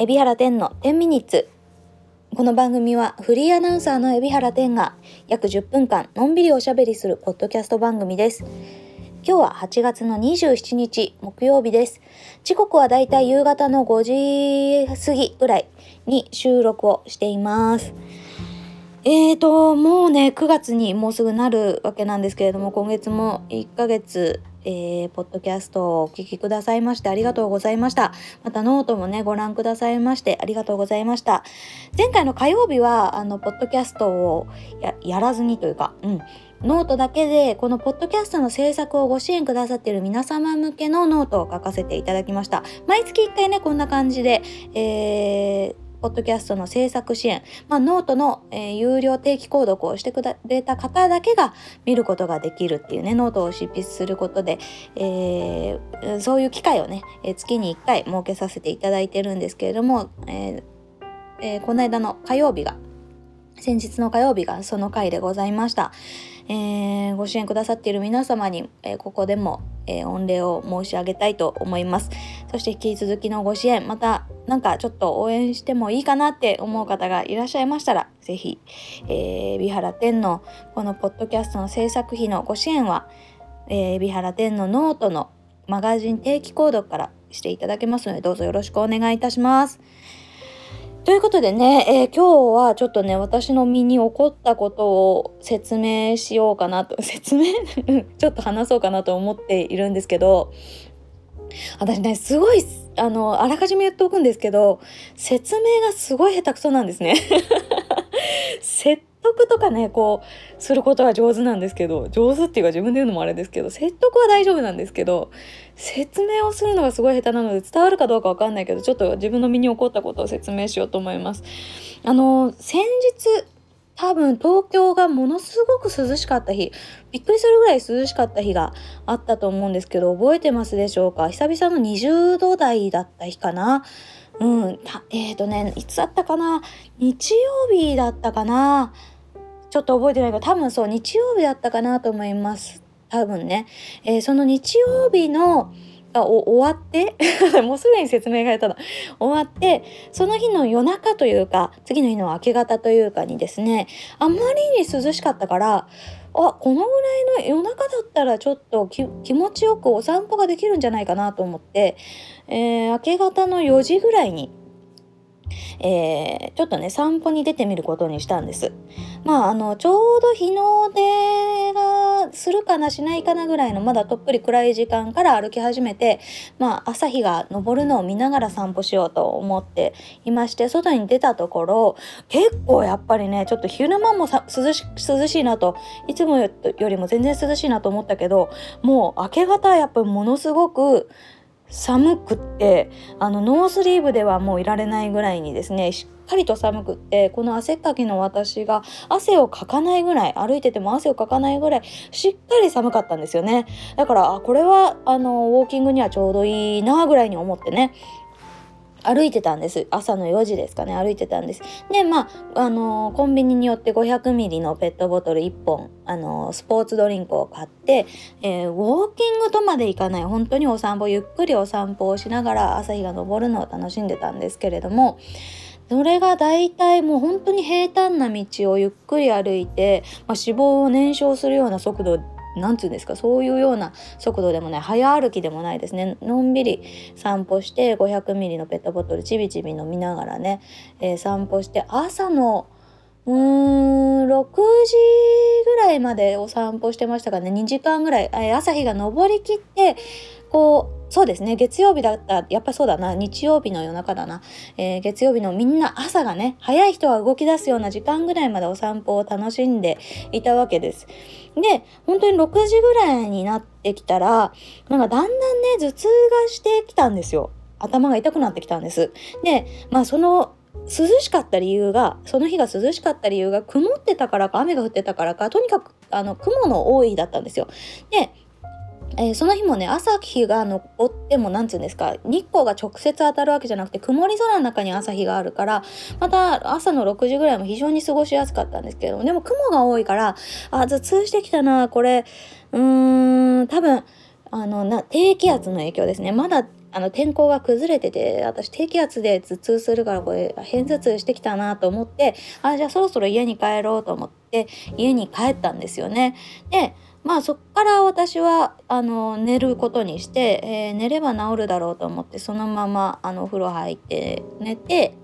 海老原天の10ミニッツこの番組はフリーアナウンサーの海老原天が約10分間のんびりおしゃべりするポッドキャスト番組です。今日は8月の27日木曜日です。時刻はだいたい夕方の5時過ぎぐらいに収録をしています。えーともうね9月にもうすぐなるわけなんですけれども今月も1ヶ月えー、ポッドキャストをお聞きくださいましてありがとうございました。またノートもね、ご覧くださいましてありがとうございました。前回の火曜日は、あの、ポッドキャストをやらずにというか、うん、ノートだけで、このポッドキャストの制作をご支援くださっている皆様向けのノートを書かせていただきました。毎月1回ね、こんな感じで、えーポッドキャストの制作支援、まあ、ノートの、えー、有料定期購読をしてくれた方だけが見ることができるっていうね、ノートを執筆することで、えー、そういう機会をね、えー、月に1回設けさせていただいてるんですけれども、ええこの間の火曜日が、先日の火曜日がその回でございました。えー、ご支援くださっている皆様に、えー、ここでも、えー、御礼を申し上げたいと思います。そして引き続きのご支援、またなんかちょっと応援してもいいかなって思う方がいらっしゃいましたら、ぜひ、えー、美原天のこのポッドキャストの制作費のご支援は、えー、美原天のノートのマガジン定期購読からしていただけますので、どうぞよろしくお願いいたします。ということでね、えー、今日はちょっとね、私の身に起こったことを説明しようかなと、説明？ちょっと話そうかなと思っているんですけど、私ね、すごい、あの、あらかじめ言っておくんですけど、説明がすごい下手くそなんですね。説得とかねこうすることは上手なんですけど上手っていうか自分で言うのもあれですけど説得は大丈夫なんですけど説明をするのがすごい下手なので伝わるかどうか分かんないけどちょっと自分の身に起こったことを説明しようと思います。あの先日多分東京がものすごく涼しかった日びっくりするぐらい涼しかった日があったと思うんですけど覚えてますでしょうか？久々の20度台だった日かな？うん、えっ、ー、とね、いつだったかな？日曜日だったかな？ちょっと覚えてないけど、多分そう、日曜日だったかなと思います。多分ね。えー、その日曜日の、が終わって？もうすでに説明が下手だ。終わってその日の夜中というか次の日の明け方というかにですねあまりに涼しかったからあこのぐらいの夜中だったらちょっと気持ちよくお散歩ができるんじゃないかなと思って、えー、明け方の4時ぐらいにえー、ちょっとね散歩に出てみることにしたんです。まああのちょうど日の出がするかなしないかなぐらいのまだとっぷり暗い時間から歩き始めてまあ朝日が昇るのを見ながら散歩しようと思っていまして外に出たところ結構やっぱりねちょっと昼間も涼し涼しいなといつもよりも全然涼しいなと思ったけどもう明け方やっぱりものすごく寒くってあのノースリーブではもういられないぐらいにですねしっかりと寒くってこの汗っかきの私が汗をかかないぐらい歩いてても汗をかかないぐらいしっかり寒かったんですよね。だからあこれはあのウォーキングにはちょうどいいなぐらいに思ってね歩いてたんです。朝の4時ですかね。歩いてたんです。でまああのー、コンビニによって500ミリのペットボトル1本あのー、スポーツドリンクを買って、えー、ウォーキングとまで行かない。本当にお散歩ゆっくりお散歩をしながら朝日が昇るのを楽しんでたんですけれどもそれが大体もう本当に平坦な道をゆっくり歩いて、まあ、脂肪を燃焼するような速度なんつうんですかそういうような速度でもない早歩きでもないですね。のんびり散歩して500ミリのペットボトルちびちび飲みながらね、えー、散歩して朝のうーん6時ぐらいまでお散歩してましたかね。2時間ぐらい、え、朝日が昇りきってこうそうですね。月曜日だったやっぱそうだな。日曜日の夜中だな、えー、月曜日のみんな朝がね早い人は動き出すような時間ぐらいまでお散歩を楽しんでいたわけです。で本当に6時ぐらいになってきたらなんかだんだんね頭痛がしてきたんですよ。頭が痛くなってきたんです。でまあその涼しかった理由がその日が涼しかった理由が曇ってたからか雨が降ってたからかとにかくあの雲の多いだったんですよ。でえー、その日もね朝日が昇っても何て言うんですか日光が直接当たるわけじゃなくて曇り空の中に朝日があるからまた朝の6時ぐらいも非常に過ごしやすかったんですけれどもでも雲が多いからあ頭痛してきたなこれうーん多分あのな低気圧の影響ですねまだあの天候が崩れてて私低気圧で頭痛するからこれ偏頭痛してきたなと思ってあじゃあそろそろ家に帰ろうと思って家に帰ったんですよね。でまあそっから私はあの寝ることにして、えー、寝れば治るだろうと思ってそのままあのお風呂入って寝て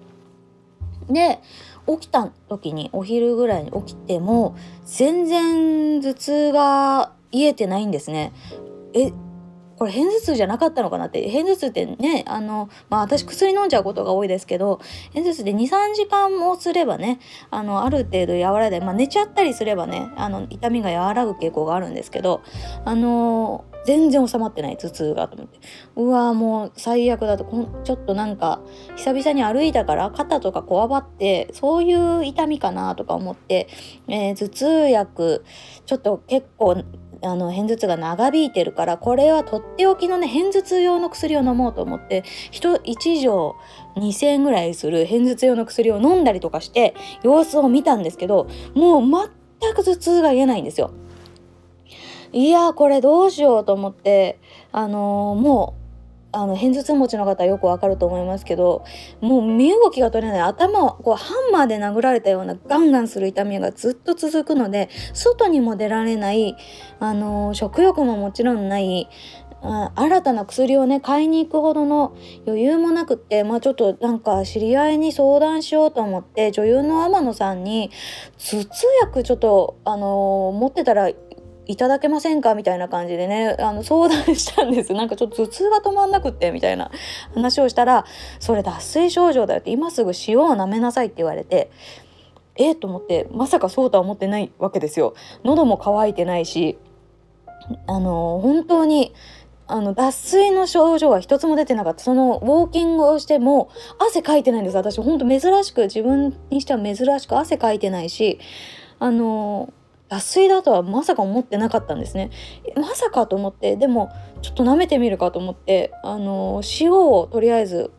で起きた時にお昼ぐらいに起きても全然頭痛が癒えてないんですね。えこれ片頭痛じゃなかったのかなって片頭痛ってねあのまあ私薬飲んじゃうことが多いですけど片頭痛で23時間もすればねあのある程度和らいで、まあ、寝ちゃったりすればねあの痛みが和らぐ傾向があるんですけどあの全然収まってない頭痛がと思って。うわもう最悪だとちょっとなんか久々に歩いたから肩とかこわばってそういう痛みかなとか思って、えー、頭痛薬ちょっと結構あの片頭痛が長引いてるからこれはとっておきのね片頭痛用の薬を飲もうと思って人1錠2,000円ぐらいする片頭痛用の薬を飲んだりとかして様子を見たんですけどもう全く頭痛が言えないんですよ。いやこれどうしようと思ってあのー、もうあの片頭痛持ちの方よくわかると思いますけどもう身動きが取れない。頭をこうハンマーで殴られたようなガンガンする痛みがずっと続くので外にも出られないあの食欲ももちろんない新たな薬をね買いに行くほどの余裕もなくってまあちょっとなんか知り合いに相談しようと思って女優の天野さんに頭痛薬ちょっとあの持ってたらいいただけませんか？みたいな感じでねあの相談したんです。なんかちょっと頭痛が止まんなくってみたいな。話をしたらそれ脱水症状だよって今すぐ塩を舐めなさいって言われてえー、と思ってまさかそうとは思ってないわけですよ。喉も渇いてないしあの本当にあの脱水の症状は一つも出てなかった。そのウォーキングをしても汗かいてないんです。私本当珍しく自分にしては珍しく汗かいてないしあの脱水だとはまさか思ってなかったんですね。まさかと思ってでもちょっと舐めてみるかと思ってあの塩をとりあえず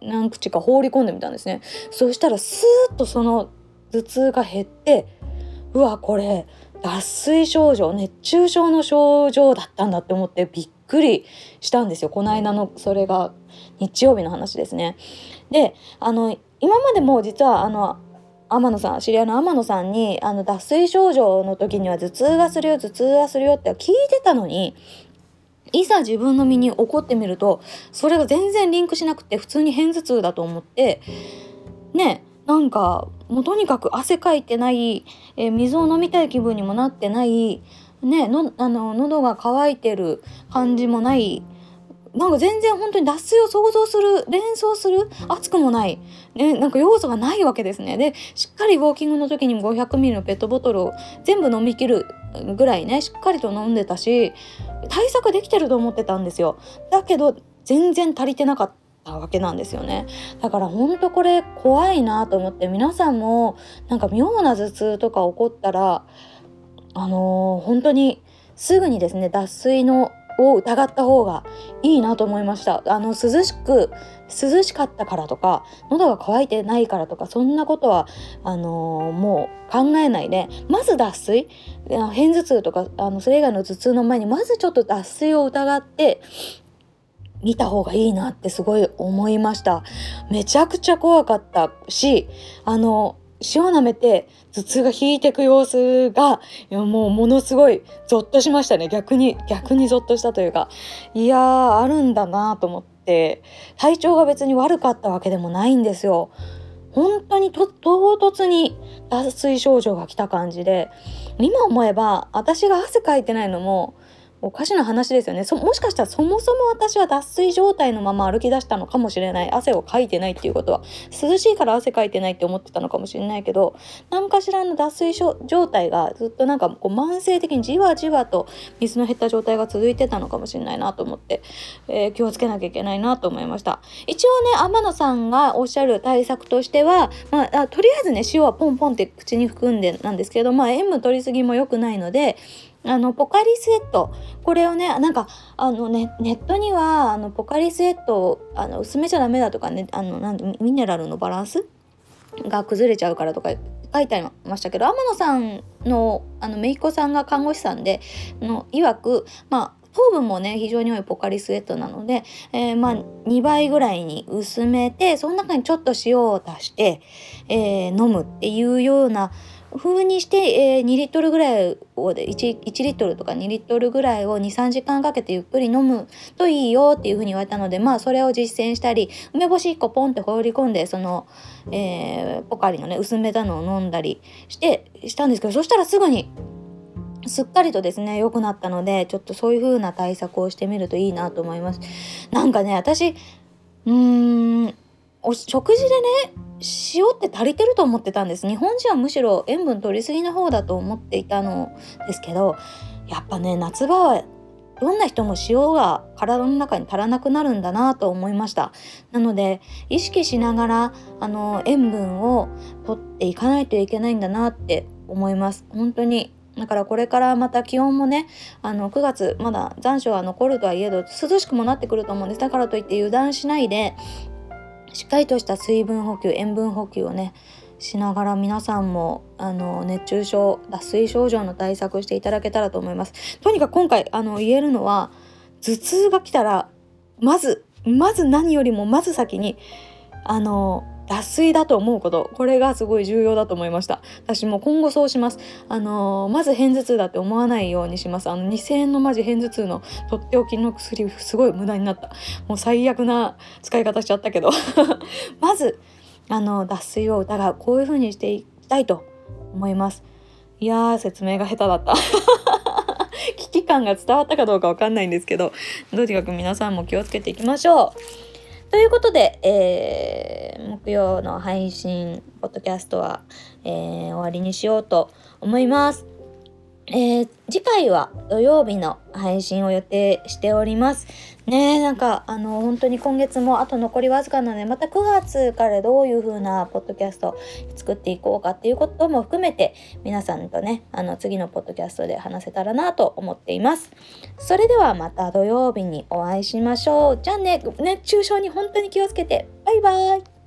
何口か放り込んでみたんですね。そしたらスーッとその頭痛が減ってうわこれ脱水症状熱中症の症状だったんだって思ってびっくりしたんですよ。この間のそれが日曜日の話ですね。であの今までも実はあの天野さん知り合いの天野さんにあの脱水症状の時には頭痛がするよ頭痛がするよって聞いてたのにいざ自分の身に起こってみるとそれが全然リンクしなくて普通に片頭痛だと思ってねなんかもうとにかく汗かいてない、えー、水を飲みたい気分にもなってないねのあの喉が渇いてる感じもないなんか全然本当に脱水を想像する連想する熱くもない、ね、なんか要素がないわけですね。でしっかりウォーキングの時にも 500ml のペットボトルを全部飲みきるぐらいねしっかりと飲んでたし対策できてると思ってたんですよ。だけど全然足りてなかったわけなんですよね。だからほんとこれ怖いなと思って皆さんもなんか妙な頭痛とか起こったらあのー、本当にすぐにですね脱水のを疑った方がいいなと思いました。あの涼しく涼しかったからとか喉が渇いてないからとかそんなことはあのー、もう考えないでまず脱水片頭痛とかあのそれ以外の頭痛の前にまずちょっと脱水を疑って見た方がいいなってすごい思いました。めちゃくちゃ怖かったしあの塩舐めて頭痛が引いてく様子がいやもうものすごいゾッとしましたね。逆に逆にゾッとしたというか。いやーあるんだなと思って。体調が別に悪かったわけでもないんですよ。本当に唐突に脱水症状が来た感じで。今思えば私が汗かいてないのもおかしな話ですよね。もしかしたらそもそも私は脱水状態のまま歩き出したのかもしれない。汗をかいてないっていうことは涼しいから汗かいてないって思ってたのかもしれないけど何かしらの脱水状態がずっとなんかこう慢性的にじわじわと水の減った状態が続いてたのかもしれないなと思って、えー、気をつけなきゃいけないなと思いました。一応ね天野さんがおっしゃる対策としては、まあ、とりあえずね塩はポンポンって口に含んでなんですけどまあ塩分取りすぎも良くないのであのポカリスエット。これをねなんかあのねネットにはあのポカリスエットあの薄めちゃダメだとかねあのなんミネラルのバランス？が崩れちゃうからとか書いてありましたけど天野さんのあの姪っ子さんが看護師さんでの曰くまあ糖分もね非常に多いポカリスエットなので、えー、まあ2倍ぐらいに薄めてその中にちょっと塩を足して、えー、飲むっていうような風にして、えー、2リットルぐらいを 1, 1リットルとか2リットルぐらいを23時間かけてゆっくり飲むといいよっていうふうに言われたのでまあそれを実践したり梅干し1個ポンって放り込んでその、えー、ポカリのね薄めたのを飲んだりしてしたんですけどそしたらすぐにすっかりとですね良くなったのでちょっとそういう風な対策をしてみるといいなと思います。なんかね私うーんお食事でね塩って足りてると思ってたんです。日本人はむしろ塩分取りすぎの方だと思っていたのですけどやっぱね夏場はどんな人も塩が体の中に足らなくなるんだなと思いました。なので意識しながらあの塩分を取っていかないといけないんだなって思います。本当に。だからこれからまた気温もねあの9月まだ残暑が残るとはいえど涼しくもなってくると思うんです。だからといって油断しないでしっかりとした水分補給塩分補給をねしながら皆さんもあの熱中症脱水症状の対策していただけたらと思います。とにかく今回あの言えるのは頭痛が来たらまずまず何よりもまず先にあの脱水だと思うことこれがすごい重要だと思いました。私も今後そうします。あのー、まず片頭痛だって思わないようにします。あの2000円のマジ片頭痛のとっておきの薬すごい無駄になった。もう最悪な使い方しちゃったけど。まずあの脱水を疑う。こういう風にしていきたいと思います。いやー説明が下手だった。危機感が伝わったかどうかわかんないんですけどとにかく皆さんも気をつけていきましょう。ということで、えー、木曜の配信、ポッドキャストは、えー、終わりにしようと思います。えー、次回は土曜日の配信を予定しております。ねなんかあの本当に今月もあと残りわずかなのでまた9月からどういう風なポッドキャスト作っていこうかっていうことも含めて皆さんとねあの次のポッドキャストで話せたらなと思っています。それではまた土曜日にお会いしましょう。じゃあね熱中症に本当に気をつけてバイバイ